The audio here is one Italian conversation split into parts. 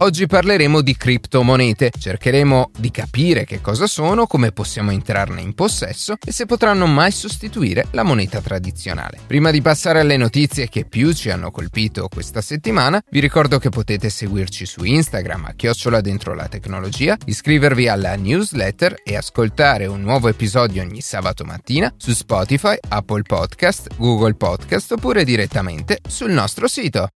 Oggi parleremo di criptomonete, cercheremo di capire che cosa sono, come possiamo entrarne in possesso e se potranno mai sostituire la moneta tradizionale. Prima di passare alle notizie che più ci hanno colpito questa settimana, vi ricordo che potete seguirci su Instagram a chiocciola dentro la tecnologia, iscrivervi alla newsletter e ascoltare un nuovo episodio ogni sabato mattina su Spotify, Apple Podcast, Google Podcast oppure direttamente sul nostro sito.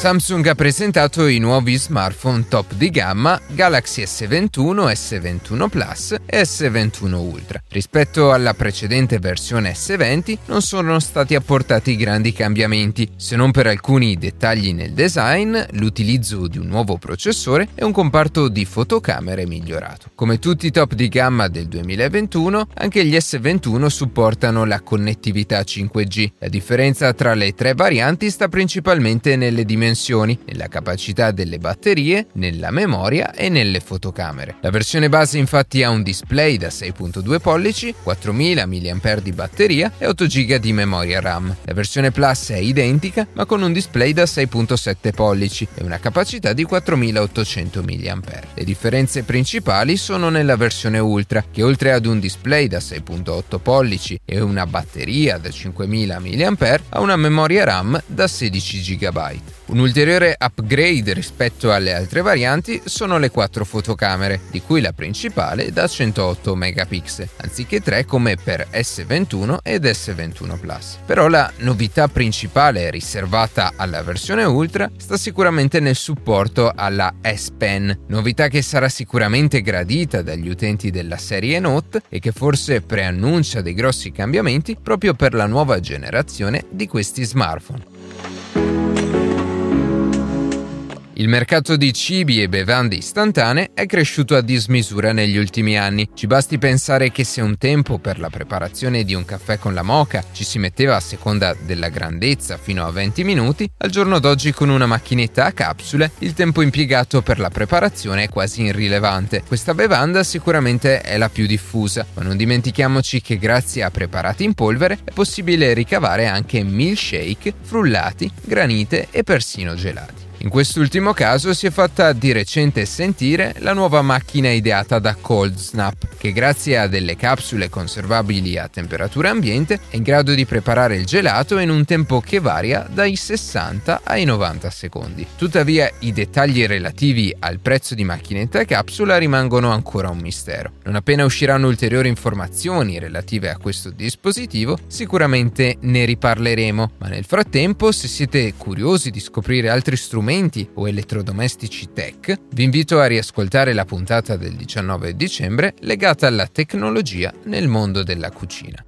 Samsung ha presentato i nuovi smartphone top di gamma Galaxy S21, S21 Plus e S21 Ultra. Rispetto alla precedente versione S20 non sono stati apportati grandi cambiamenti, se non per alcuni dettagli nel design, l'utilizzo di un nuovo processore e un comparto di fotocamere migliorato. Come tutti i top di gamma del 2021, anche gli S21 supportano la connettività 5G. La differenza tra le tre varianti sta principalmente nelle dimensioni dimensioni, nella capacità delle batterie, nella memoria e nelle fotocamere. La versione base infatti ha un display da 6.2 pollici, 4000 mAh di batteria e 8 GB di memoria RAM. La versione Plus è identica ma con un display da 6.7 pollici e una capacità di 4800 mAh. Le differenze principali sono nella versione Ultra che oltre ad un display da 6.8 pollici e una batteria da 5000 mAh ha una memoria RAM da 16 GB. Un ulteriore upgrade rispetto alle altre varianti sono le quattro fotocamere, di cui la principale da 108 megapixel, anziché 3 come per S21 ed S21 Plus. Però la novità principale riservata alla versione Ultra sta sicuramente nel supporto alla S Pen, novità che sarà sicuramente gradita dagli utenti della serie Note e che forse preannuncia dei grossi cambiamenti proprio per la nuova generazione di questi smartphone. Il mercato di cibi e bevande istantanee è cresciuto a dismisura negli ultimi anni. Ci basti pensare che se un tempo per la preparazione di un caffè con la moca ci si metteva a seconda della grandezza fino a 20 minuti, al giorno d'oggi con una macchinetta a capsule il tempo impiegato per la preparazione è quasi irrilevante. Questa bevanda sicuramente è la più diffusa, ma non dimentichiamoci che grazie a preparati in polvere è possibile ricavare anche milkshake, frullati, granite e persino gelati. In quest'ultimo caso si è fatta di recente sentire la nuova macchina ideata da Cold Snap, che grazie a delle capsule conservabili a temperatura ambiente è in grado di preparare il gelato in un tempo che varia dai 60 ai 90 secondi. Tuttavia i dettagli relativi al prezzo di macchinetta e capsula rimangono ancora un mistero. Non appena usciranno ulteriori informazioni relative a questo dispositivo, sicuramente ne riparleremo, ma nel frattempo se siete curiosi di scoprire altri strumenti strumenti o elettrodomestici tech, vi invito a riascoltare la puntata del 19 dicembre legata alla tecnologia nel mondo della cucina.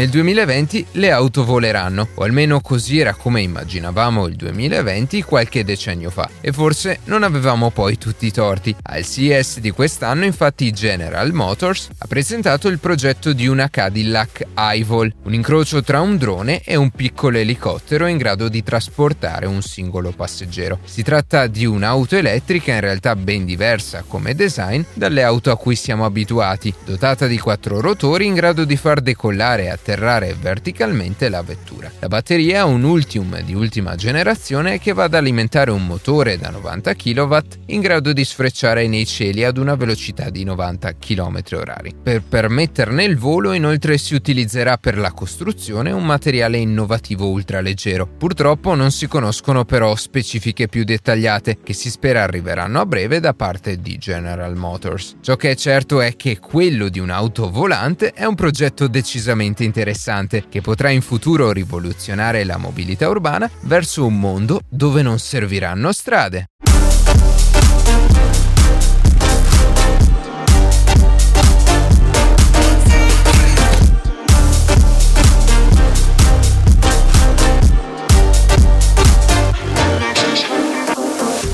Nel 2020 le auto voleranno, o almeno così era come immaginavamo il 2020 qualche decennio fa, e forse non avevamo poi tutti i torti. Al CES di quest'anno infatti General Motors ha presentato il progetto di una Cadillac iVol, un incrocio tra un drone e un piccolo elicottero in grado di trasportare un singolo passeggero. Si tratta di un'auto elettrica in realtà ben diversa come design dalle auto a cui siamo abituati, dotata di quattro rotori in grado di far decollare a atterrare verticalmente la vettura. La batteria ha un Ultium di ultima generazione che va ad alimentare un motore da 90 kW in grado di sfrecciare nei cieli ad una velocità di 90 km/h. Per permetterne il volo inoltre si utilizzerà per la costruzione un materiale innovativo ultraleggero. Purtroppo non si conoscono però specifiche più dettagliate che si spera arriveranno a breve da parte di General Motors. Ciò che è certo è che quello di un'auto volante è un progetto decisamente interessante che potrà in futuro rivoluzionare la mobilità urbana verso un mondo dove non serviranno strade.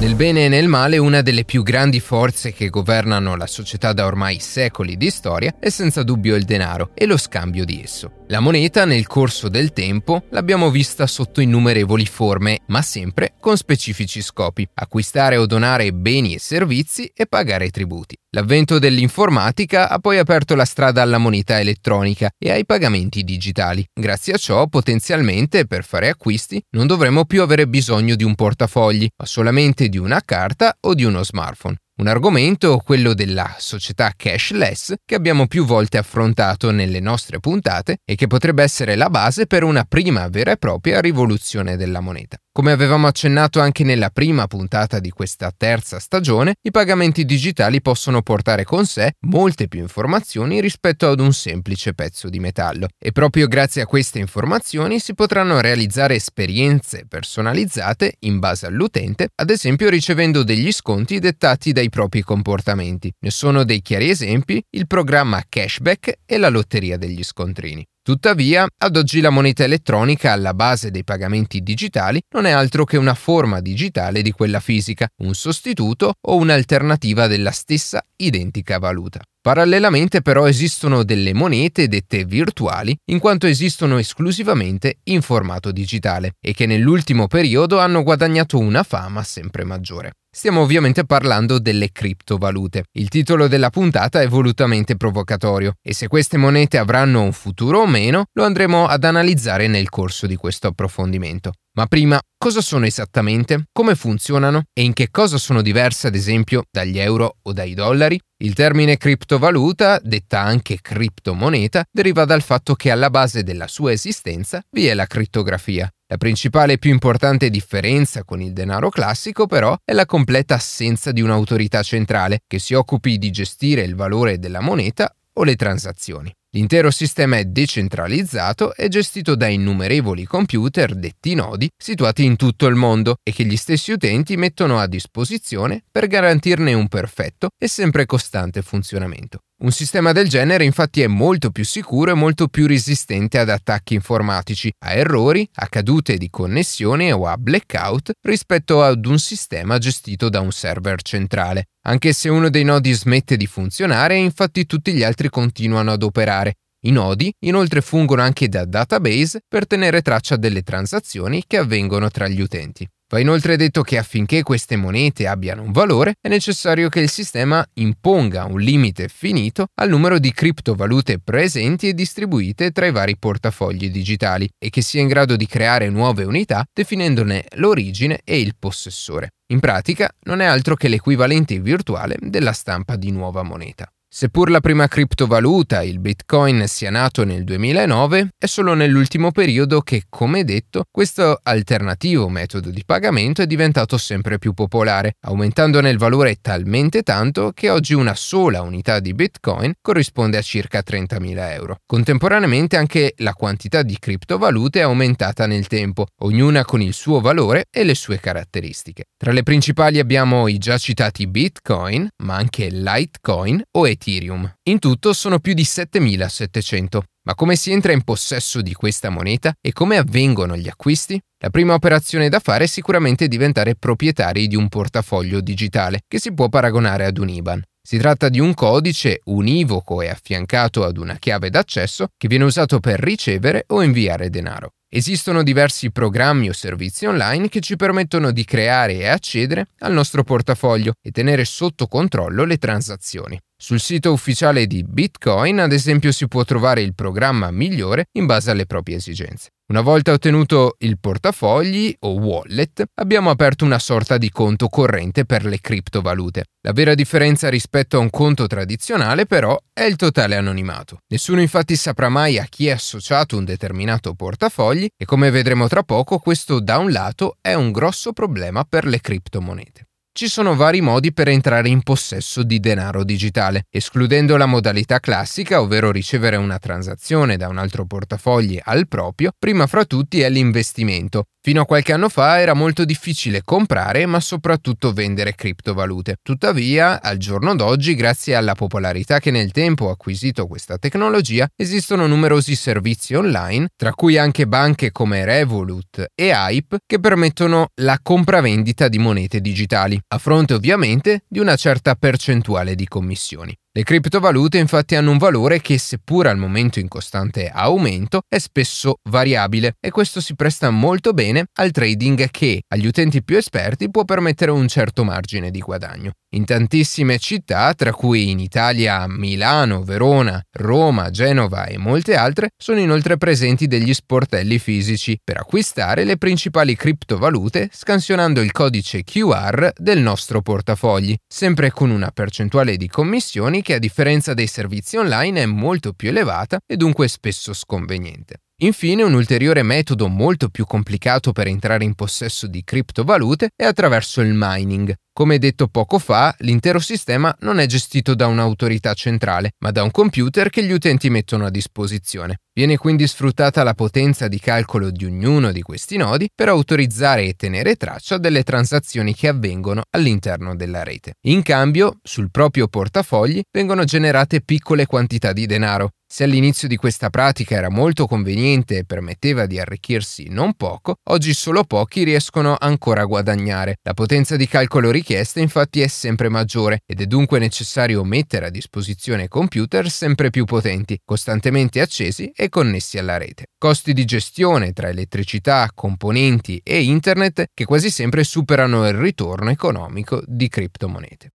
Nel bene e nel male, una delle più grandi forze che governano la società da ormai secoli di storia è senza dubbio il denaro e lo scambio di esso. La moneta nel corso del tempo l'abbiamo vista sotto innumerevoli forme, ma sempre con specifici scopi, acquistare o donare beni e servizi e pagare tributi. L'avvento dell'informatica ha poi aperto la strada alla moneta elettronica e ai pagamenti digitali. Grazie a ciò, potenzialmente, per fare acquisti, non dovremo più avere bisogno di un portafogli, ma solamente di una carta o di uno smartphone. Un argomento, quello della società cashless, che abbiamo più volte affrontato nelle nostre puntate e che potrebbe essere la base per una prima vera e propria rivoluzione della moneta. Come avevamo accennato anche nella prima puntata di questa terza stagione, i pagamenti digitali possono portare con sé molte più informazioni rispetto ad un semplice pezzo di metallo e proprio grazie a queste informazioni si potranno realizzare esperienze personalizzate in base all'utente, ad esempio ricevendo degli sconti dettati dai propri comportamenti. Ne sono dei chiari esempi il programma Cashback e la lotteria degli scontrini. Tuttavia, ad oggi la moneta elettronica alla base dei pagamenti digitali non è altro che una forma digitale di quella fisica, un sostituto o un'alternativa della stessa identica valuta. Parallelamente però esistono delle monete dette virtuali in quanto esistono esclusivamente in formato digitale e che nell'ultimo periodo hanno guadagnato una fama sempre maggiore. Stiamo ovviamente parlando delle criptovalute. Il titolo della puntata è volutamente provocatorio e se queste monete avranno un futuro o meno lo andremo ad analizzare nel corso di questo approfondimento. Ma prima, cosa sono esattamente? Come funzionano? E in che cosa sono diverse ad esempio dagli euro o dai dollari? Il termine criptovaluta, detta anche criptomoneta, deriva dal fatto che alla base della sua esistenza vi è la crittografia. La principale e più importante differenza con il denaro classico però è la completa assenza di un'autorità centrale che si occupi di gestire il valore della moneta o le transazioni. L'intero sistema è decentralizzato e gestito da innumerevoli computer detti nodi situati in tutto il mondo e che gli stessi utenti mettono a disposizione per garantirne un perfetto e sempre costante funzionamento. Un sistema del genere infatti è molto più sicuro e molto più resistente ad attacchi informatici, a errori, a cadute di connessione o a blackout rispetto ad un sistema gestito da un server centrale. Anche se uno dei nodi smette di funzionare, infatti tutti gli altri continuano ad operare. I nodi inoltre fungono anche da database per tenere traccia delle transazioni che avvengono tra gli utenti. Va inoltre detto che affinché queste monete abbiano un valore è necessario che il sistema imponga un limite finito al numero di criptovalute presenti e distribuite tra i vari portafogli digitali e che sia in grado di creare nuove unità definendone l'origine e il possessore. In pratica non è altro che l'equivalente virtuale della stampa di nuova moneta. Seppur la prima criptovaluta, il Bitcoin, sia nato nel 2009, è solo nell'ultimo periodo che, come detto, questo alternativo metodo di pagamento è diventato sempre più popolare, aumentandone il valore talmente tanto che oggi una sola unità di Bitcoin corrisponde a circa 30.000 euro. Contemporaneamente anche la quantità di criptovalute è aumentata nel tempo, ognuna con il suo valore e le sue caratteristiche. Tra le principali abbiamo i già citati Bitcoin, ma anche Litecoin o Ethereum Ethereum. In tutto sono più di 7700. Ma come si entra in possesso di questa moneta e come avvengono gli acquisti? La prima operazione da fare è sicuramente diventare proprietari di un portafoglio digitale che si può paragonare ad un IBAN. Si tratta di un codice univoco e affiancato ad una chiave d'accesso che viene usato per ricevere o inviare denaro. Esistono diversi programmi o servizi online che ci permettono di creare e accedere al nostro portafoglio e tenere sotto controllo le transazioni. Sul sito ufficiale di Bitcoin, ad esempio, si può trovare il programma migliore in base alle proprie esigenze. Una volta ottenuto il portafogli o wallet, abbiamo aperto una sorta di conto corrente per le criptovalute. La vera differenza rispetto a un conto tradizionale, però, è il totale anonimato. Nessuno infatti saprà mai a chi è associato un determinato portafogli e come vedremo tra poco, questo da un lato è un grosso problema per le criptomonete. Ci sono vari modi per entrare in possesso di denaro digitale, escludendo la modalità classica, ovvero ricevere una transazione da un altro portafogli al proprio, prima fra tutti è l'investimento. Fino a qualche anno fa era molto difficile comprare ma soprattutto vendere criptovalute. Tuttavia, al giorno d'oggi, grazie alla popolarità che nel tempo ha acquisito questa tecnologia, esistono numerosi servizi online, tra cui anche banche come Revolut e Hype, che permettono la compravendita di monete digitali, a fronte ovviamente di una certa percentuale di commissioni. Le criptovalute infatti hanno un valore che, seppur al momento in costante aumento, è spesso variabile e questo si presta molto bene al trading che agli utenti più esperti può permettere un certo margine di guadagno. In tantissime città, tra cui in Italia Milano, Verona, Roma, Genova e molte altre, sono inoltre presenti degli sportelli fisici per acquistare le principali criptovalute scansionando il codice QR del nostro portafogli, sempre con una percentuale di commissioni che a differenza dei servizi online è molto più elevata e dunque spesso sconveniente. Infine, un ulteriore metodo molto più complicato per entrare in possesso di criptovalute è attraverso il mining. Come detto poco fa, l'intero sistema non è gestito da un'autorità centrale, ma da un computer che gli utenti mettono a disposizione. Viene quindi sfruttata la potenza di calcolo di ognuno di questi nodi per autorizzare e tenere traccia delle transazioni che avvengono all'interno della rete. In cambio, sul proprio portafogli vengono generate piccole quantità di denaro, se all'inizio di questa pratica era molto conveniente e permetteva di arricchirsi non poco, oggi solo pochi riescono ancora a guadagnare. La potenza di calcolo richiesta infatti è sempre maggiore ed è dunque necessario mettere a disposizione computer sempre più potenti, costantemente accesi e connessi alla rete. Costi di gestione tra elettricità, componenti e internet che quasi sempre superano il ritorno economico di criptomonete.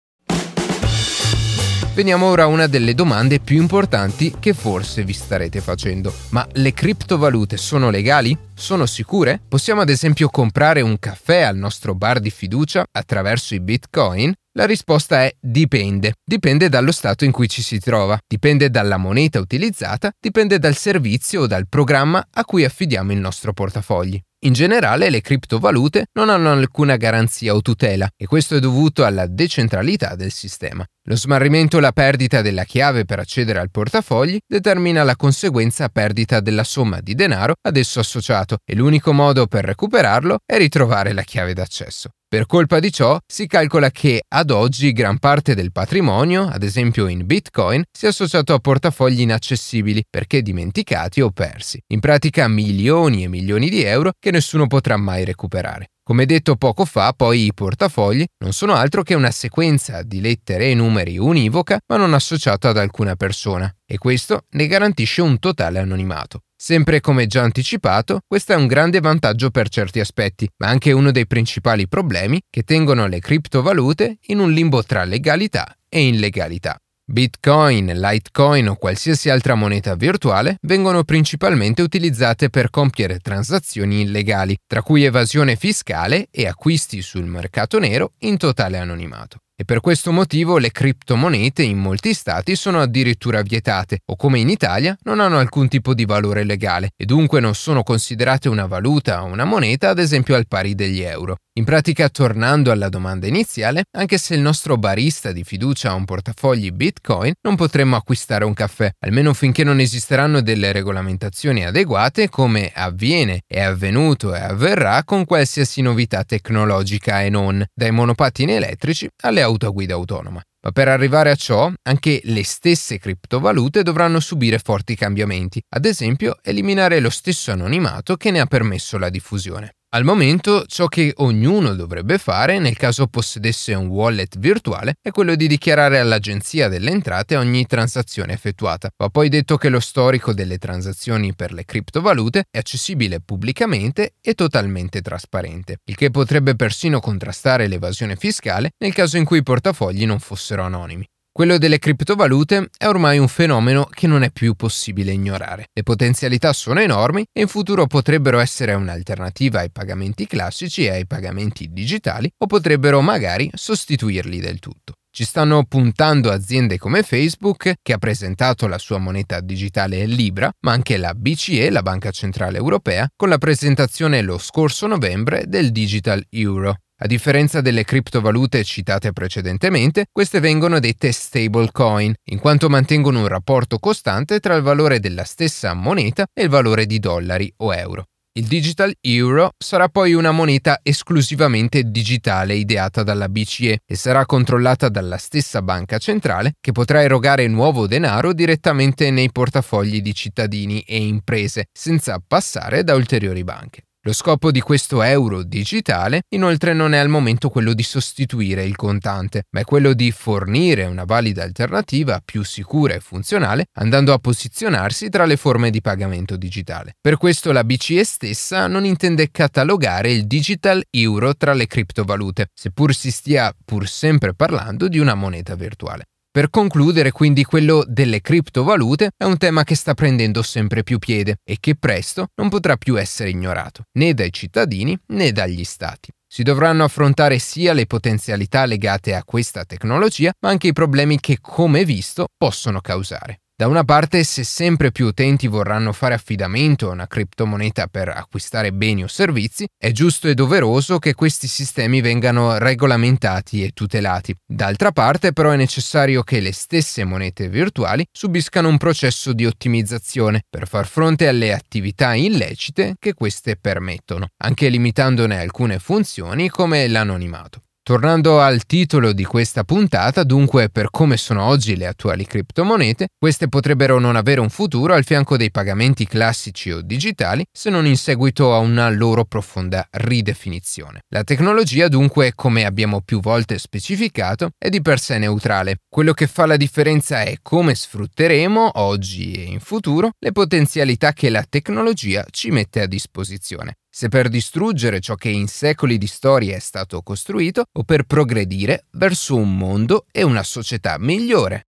Veniamo ora a una delle domande più importanti che forse vi starete facendo. Ma le criptovalute sono legali? Sono sicure? Possiamo ad esempio comprare un caffè al nostro bar di fiducia attraverso i bitcoin? La risposta è dipende. Dipende dallo stato in cui ci si trova, dipende dalla moneta utilizzata, dipende dal servizio o dal programma a cui affidiamo il nostro portafogli. In generale le criptovalute non hanno alcuna garanzia o tutela e questo è dovuto alla decentralità del sistema. Lo smarrimento o la perdita della chiave per accedere al portafogli determina la conseguenza perdita della somma di denaro ad esso associato e l'unico modo per recuperarlo è ritrovare la chiave d'accesso. Per colpa di ciò si calcola che ad oggi gran parte del patrimonio, ad esempio in Bitcoin, sia associato a portafogli inaccessibili perché dimenticati o persi. In pratica milioni e milioni di euro che nessuno potrà mai recuperare. Come detto poco fa, poi i portafogli non sono altro che una sequenza di lettere e numeri univoca ma non associata ad alcuna persona, e questo ne garantisce un totale anonimato. Sempre come già anticipato, questo è un grande vantaggio per certi aspetti, ma anche uno dei principali problemi che tengono le criptovalute in un limbo tra legalità e illegalità. Bitcoin, Litecoin o qualsiasi altra moneta virtuale vengono principalmente utilizzate per compiere transazioni illegali, tra cui evasione fiscale e acquisti sul mercato nero in totale anonimato e per questo motivo le criptomonete in molti stati sono addirittura vietate o come in Italia non hanno alcun tipo di valore legale e dunque non sono considerate una valuta o una moneta ad esempio al pari degli euro. In pratica, tornando alla domanda iniziale, anche se il nostro barista di fiducia ha un portafogli Bitcoin, non potremmo acquistare un caffè, almeno finché non esisteranno delle regolamentazioni adeguate come avviene, è avvenuto e avverrà con qualsiasi novità tecnologica e non, dai monopattini elettrici alle auto a guida autonoma. Ma per arrivare a ciò, anche le stesse criptovalute dovranno subire forti cambiamenti, ad esempio eliminare lo stesso anonimato che ne ha permesso la diffusione. Al momento ciò che ognuno dovrebbe fare nel caso possedesse un wallet virtuale è quello di dichiarare all'agenzia delle entrate ogni transazione effettuata. Va poi detto che lo storico delle transazioni per le criptovalute è accessibile pubblicamente e totalmente trasparente, il che potrebbe persino contrastare l'evasione fiscale nel caso in cui i portafogli non fossero anonimi. Quello delle criptovalute è ormai un fenomeno che non è più possibile ignorare. Le potenzialità sono enormi e in futuro potrebbero essere un'alternativa ai pagamenti classici e ai pagamenti digitali o potrebbero magari sostituirli del tutto. Ci stanno puntando aziende come Facebook, che ha presentato la sua moneta digitale Libra, ma anche la BCE, la Banca Centrale Europea, con la presentazione lo scorso novembre del Digital Euro. A differenza delle criptovalute citate precedentemente, queste vengono dette stablecoin, in quanto mantengono un rapporto costante tra il valore della stessa moneta e il valore di dollari o euro. Il Digital Euro sarà poi una moneta esclusivamente digitale ideata dalla BCE e sarà controllata dalla stessa banca centrale che potrà erogare nuovo denaro direttamente nei portafogli di cittadini e imprese senza passare da ulteriori banche. Lo scopo di questo euro digitale inoltre non è al momento quello di sostituire il contante, ma è quello di fornire una valida alternativa più sicura e funzionale, andando a posizionarsi tra le forme di pagamento digitale. Per questo la BCE stessa non intende catalogare il digital euro tra le criptovalute, seppur si stia pur sempre parlando di una moneta virtuale. Per concludere, quindi, quello delle criptovalute è un tema che sta prendendo sempre più piede e che presto non potrà più essere ignorato, né dai cittadini né dagli stati. Si dovranno affrontare sia le potenzialità legate a questa tecnologia, ma anche i problemi che, come visto, possono causare. Da una parte, se sempre più utenti vorranno fare affidamento a una criptomoneta per acquistare beni o servizi, è giusto e doveroso che questi sistemi vengano regolamentati e tutelati. D'altra parte, però, è necessario che le stesse monete virtuali subiscano un processo di ottimizzazione per far fronte alle attività illecite che queste permettono, anche limitandone alcune funzioni come l'anonimato. Tornando al titolo di questa puntata, dunque per come sono oggi le attuali criptomonete, queste potrebbero non avere un futuro al fianco dei pagamenti classici o digitali se non in seguito a una loro profonda ridefinizione. La tecnologia dunque, come abbiamo più volte specificato, è di per sé neutrale. Quello che fa la differenza è come sfrutteremo, oggi e in futuro, le potenzialità che la tecnologia ci mette a disposizione se per distruggere ciò che in secoli di storia è stato costruito o per progredire verso un mondo e una società migliore.